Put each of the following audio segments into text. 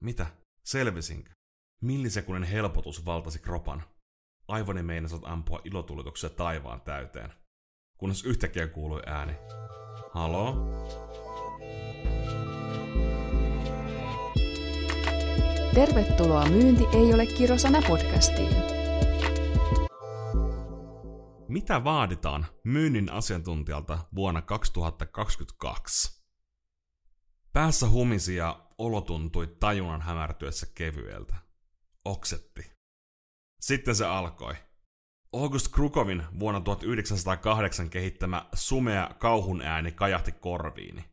Mitä? Selvisinkö? Millisekunnin helpotus valtasi kropan. Aivoni meinasivat ampua ilotulituksia taivaan täyteen. Kunnes yhtäkkiä kuului ääni. Halo? Tervetuloa Myynti ei ole kirosana podcastiin. Mitä vaaditaan myynnin asiantuntijalta vuonna 2022? Päässä humisi ja olo tuntui tajunnan hämärtyessä kevyeltä. Oksetti. Sitten se alkoi. August Krukovin vuonna 1908 kehittämä sumea kauhun ääni kajahti korviini.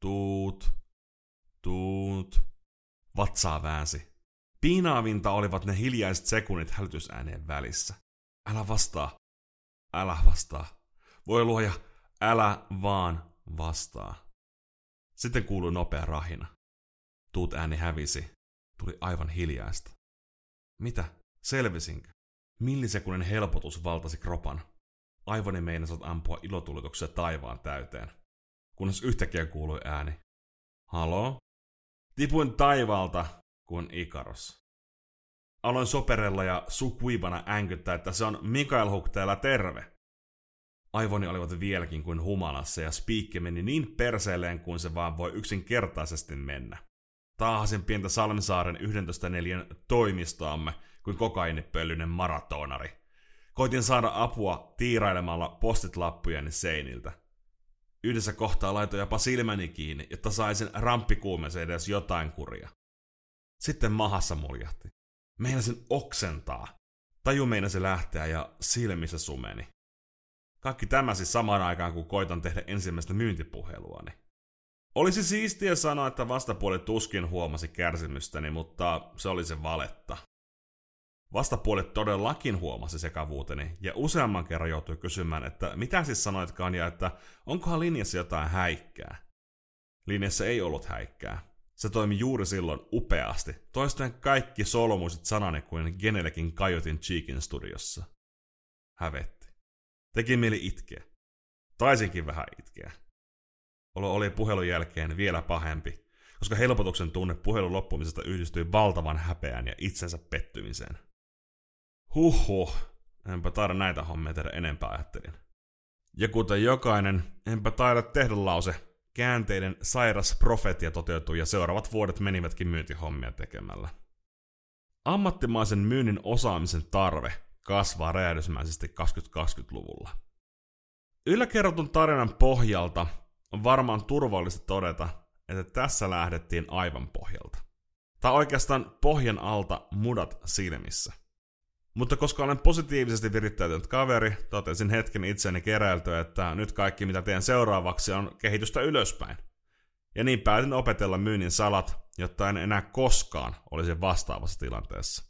Tuut, tuut, vatsaa väänsi. Piinaavinta olivat ne hiljaiset sekunnit hälytysääneen välissä. Älä vastaa, älä vastaa. Voi luoja, älä vaan vastaa. Sitten kuului nopea rahina. Tuut ääni hävisi. Tuli aivan hiljaista. Mitä? Selvisinkö? Millisekunnin helpotus valtasi kropan. Aivoni meinasivat ampua ilotulituksia taivaan täyteen. Kunnes yhtäkkiä kuului ääni. Halo? Tipuin taivaalta kuin Ikaros. Aloin soperella ja sukuivana änkyttää, että se on Mikael Hook täällä terve. Aivoni olivat vieläkin kuin humalassa ja spiikki meni niin perseelleen kuin se vaan voi yksinkertaisesti mennä. Taahasin pientä Salmisaaren 11 neljän toimistoamme kuin kokainipölyinen maratonari. Koitin saada apua tiirailemalla postitlappujen seiniltä. Yhdessä kohtaa laitoin jopa silmäni kiinni, jotta saisin ramppikuumeeseen edes jotain kuria. Sitten mahassa muljahti. Meinasin oksentaa. Taju meinasi lähteä ja silmissä sumeni. Kaikki tämä siis samaan aikaan, kun koitan tehdä ensimmäistä myyntipuheluani. Olisi siistiä sanoa, että vastapuoli tuskin huomasi kärsimystäni, mutta se oli se valetta. Vastapuoli todellakin huomasi sekavuuteni ja useamman kerran joutui kysymään, että mitä siis sanoitkaan ja että onkohan linjassa jotain häikkää. Linjassa ei ollut häikkää. Se toimi juuri silloin upeasti, toistuen kaikki solmuiset sanani kuin Genelekin kajotin Cheekin studiossa. Hävetti. Teki mieli itkeä. Taisinkin vähän itkeä. Oli puhelun jälkeen vielä pahempi, koska helpotuksen tunne puhelun loppumisesta yhdistyi valtavan häpeään ja itsensä pettymiseen. Huhhuh, enpä taida näitä hommia tehdä enempää ajattelin. Ja kuten jokainen, enpä taida tehdä lause, käänteiden sairas profetia toteutui ja seuraavat vuodet menivätkin myyntihommia tekemällä. Ammattimaisen myynnin osaamisen tarve kasvaa räjähdysmäisesti 2020-luvulla. Yläkerrotun tarinan pohjalta on varmaan turvallista todeta, että tässä lähdettiin aivan pohjalta. Tai oikeastaan pohjan alta mudat silmissä. Mutta koska olen positiivisesti virittäytynyt kaveri, totesin hetken itseäni keräiltyä, että nyt kaikki mitä teen seuraavaksi on kehitystä ylöspäin. Ja niin päätin opetella myynnin salat, jotta en enää koskaan olisi vastaavassa tilanteessa.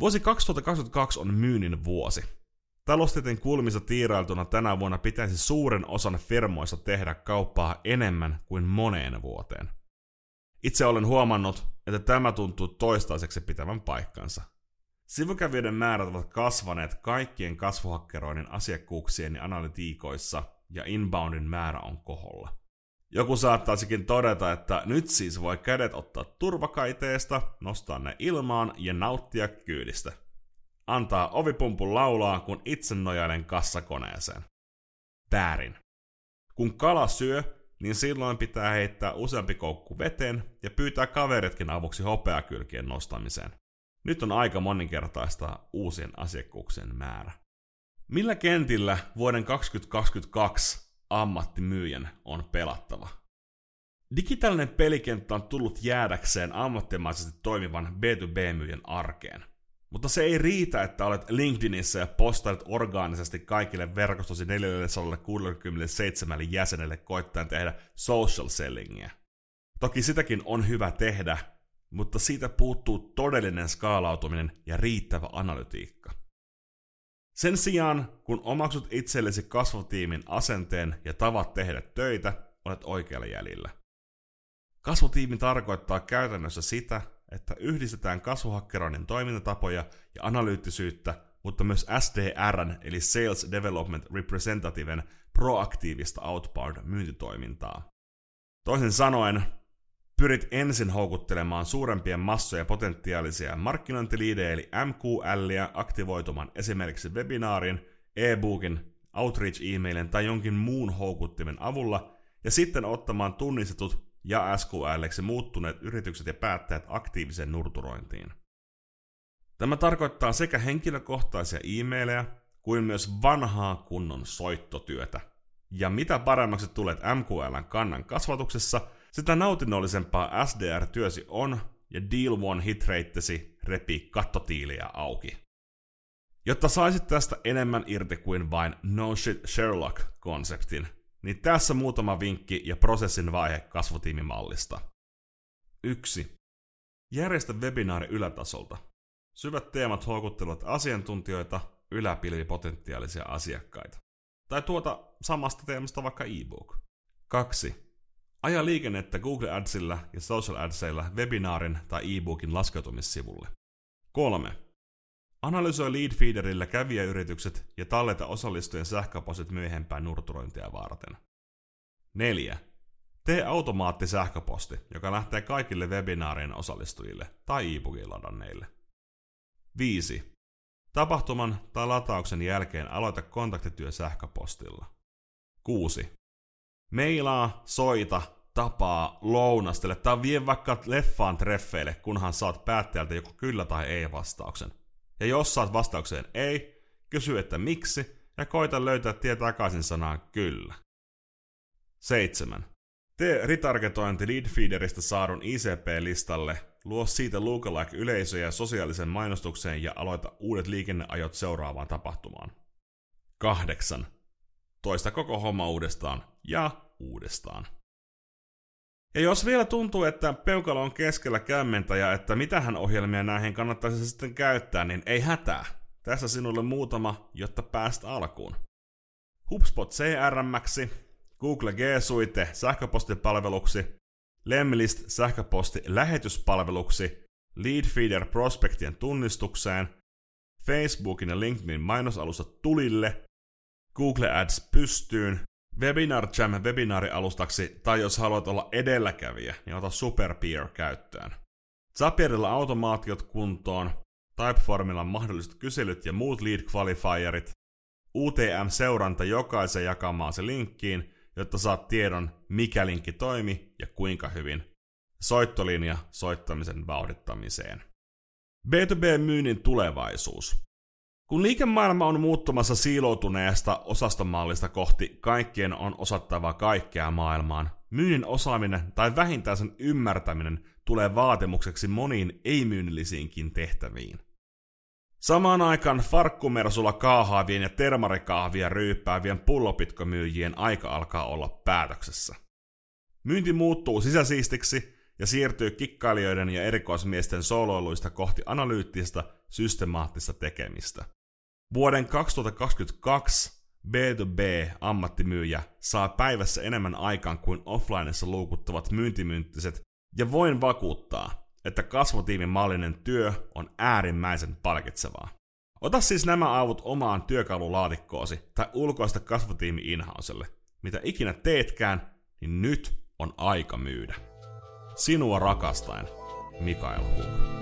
Vuosi 2022 on myynnin vuosi. Taloustieteen kulmissa tiirailtuna tänä vuonna pitäisi suuren osan firmoista tehdä kauppaa enemmän kuin moneen vuoteen. Itse olen huomannut, että tämä tuntuu toistaiseksi pitävän paikkansa. Sivukävijöiden määrät ovat kasvaneet kaikkien kasvuhakkeroinnin asiakkuuksien ja analytiikoissa, ja inboundin määrä on koholla. Joku saattaisikin todeta, että nyt siis voi kädet ottaa turvakaiteesta, nostaa ne ilmaan ja nauttia kyydistä. Antaa ovipumpun laulaa, kun itse nojailen kassakoneeseen. Väärin. Kun kala syö, niin silloin pitää heittää useampi koukku veteen ja pyytää kaveritkin avuksi hopeakylkien nostamiseen. Nyt on aika moninkertaista uusien asiakkuuksien määrä. Millä kentillä vuoden 2022 ammattimyyjän on pelattava? Digitaalinen pelikenttä on tullut jäädäkseen ammattimaisesti toimivan B2B-myyjän arkeen. Mutta se ei riitä, että olet LinkedInissä ja postailet orgaanisesti kaikille verkostosi 467 jäsenelle koittaen tehdä social sellingiä. Toki sitäkin on hyvä tehdä, mutta siitä puuttuu todellinen skaalautuminen ja riittävä analytiikka. Sen sijaan, kun omaksut itsellesi kasvutiimin asenteen ja tavat tehdä töitä, olet oikealla jäljellä. Kasvutiimi tarkoittaa käytännössä sitä, että yhdistetään kasvuhakkeroinnin toimintatapoja ja analyyttisyyttä, mutta myös SDRn eli Sales Development Representativen proaktiivista outbound myyntitoimintaa. Toisin sanoen, pyrit ensin houkuttelemaan suurempien massoja potentiaalisia markkinointiliidejä eli MQL aktivoitumaan esimerkiksi webinaarin, e-bookin, outreach-emailin tai jonkin muun houkuttimen avulla ja sitten ottamaan tunnistetut ja SQLksi muuttuneet yritykset ja päättäjät aktiiviseen nurturointiin. Tämä tarkoittaa sekä henkilökohtaisia e-maileja kuin myös vanhaa kunnon soittotyötä. Ja mitä paremmaksi tulet MQLn kannan kasvatuksessa, sitä nautinnollisempaa SDR-työsi on ja Deal One hitreittesi repii kattotiiliä auki. Jotta saisit tästä enemmän irti kuin vain No Shit Sherlock-konseptin, niin tässä muutama vinkki ja prosessin vaihe kasvutiimimallista. 1. Järjestä webinaari ylätasolta. Syvät teemat houkuttelevat asiantuntijoita, yläpilvi potentiaalisia asiakkaita. Tai tuota samasta teemasta vaikka e-book. 2. Aja liikennettä Google Adsilla ja Social Adsilla webinaarin tai e-bookin laskeutumissivulle. 3. Analysoi lead feederillä kävijäyritykset ja talleta osallistujien sähköpostit myöhempään nurturointia varten. 4. Tee automaattisähköposti, joka lähtee kaikille webinaarien osallistujille tai e-bookin ladanneille. 5. Tapahtuman tai latauksen jälkeen aloita kontaktityö sähköpostilla. 6. Meilaa, soita, tapaa, lounastele tai vie vaikka leffaan treffeille, kunhan saat päättäjältä joko kyllä tai ei vastauksen. Ja jos saat vastaukseen ei, kysy että miksi ja koita löytää tie takaisin sanaan kyllä. 7. Tee retargetointi leadfeederistä saadun ICP-listalle, luo siitä lookalike-yleisöjä sosiaalisen mainostukseen ja aloita uudet liikenneajot seuraavaan tapahtumaan. 8. Toista koko homma uudestaan ja uudestaan. Ja jos vielä tuntuu, että peukalo on keskellä kämmentä ja että mitähän ohjelmia näihin kannattaisi sitten käyttää, niin ei hätää. Tässä sinulle muutama, jotta pääst alkuun. HubSpot CRM, Google G Suite sähköpostipalveluksi, Lemlist sähköposti lähetyspalveluksi, Leadfeeder prospektien tunnistukseen, Facebookin ja LinkedInin mainosalusta tulille, Google Ads pystyyn, Webinar Jam webinaarialustaksi, tai jos haluat olla edelläkävijä, niin ota Superpeer käyttöön. Zapierilla automaatiot kuntoon, Typeformilla mahdolliset kyselyt ja muut lead qualifierit, UTM-seuranta jokaisen jakamaan se linkkiin, jotta saat tiedon, mikä linkki toimi ja kuinka hyvin. Soittolinja soittamisen vauhdittamiseen. B2B-myynnin tulevaisuus. Kun liikemaailma on muuttumassa siiloutuneesta osastomallista kohti kaikkien on osattava kaikkea maailmaan, myynnin osaaminen tai vähintään sen ymmärtäminen tulee vaatimukseksi moniin ei-myynnillisiinkin tehtäviin. Samaan aikaan farkkumersulla kaahaavien ja termarikaahvia ryyppäävien pullopitkomyyjien aika alkaa olla päätöksessä. Myynti muuttuu sisäsiistiksi ja siirtyy kikkailijoiden ja erikoismiesten soloiluista kohti analyyttistä, systemaattista tekemistä. Vuoden 2022 B2B-ammattimyyjä saa päivässä enemmän aikaan kuin offlineissa luukuttavat myyntimynttiset, ja voin vakuuttaa, että kasvotiimin mallinen työ on äärimmäisen palkitsevaa. Ota siis nämä avut omaan työkalulaatikkoasi tai ulkoista kasvotiimi inhauselle. Mitä ikinä teetkään, niin nyt on aika myydä. Sinua rakastaen, Mikael Huk.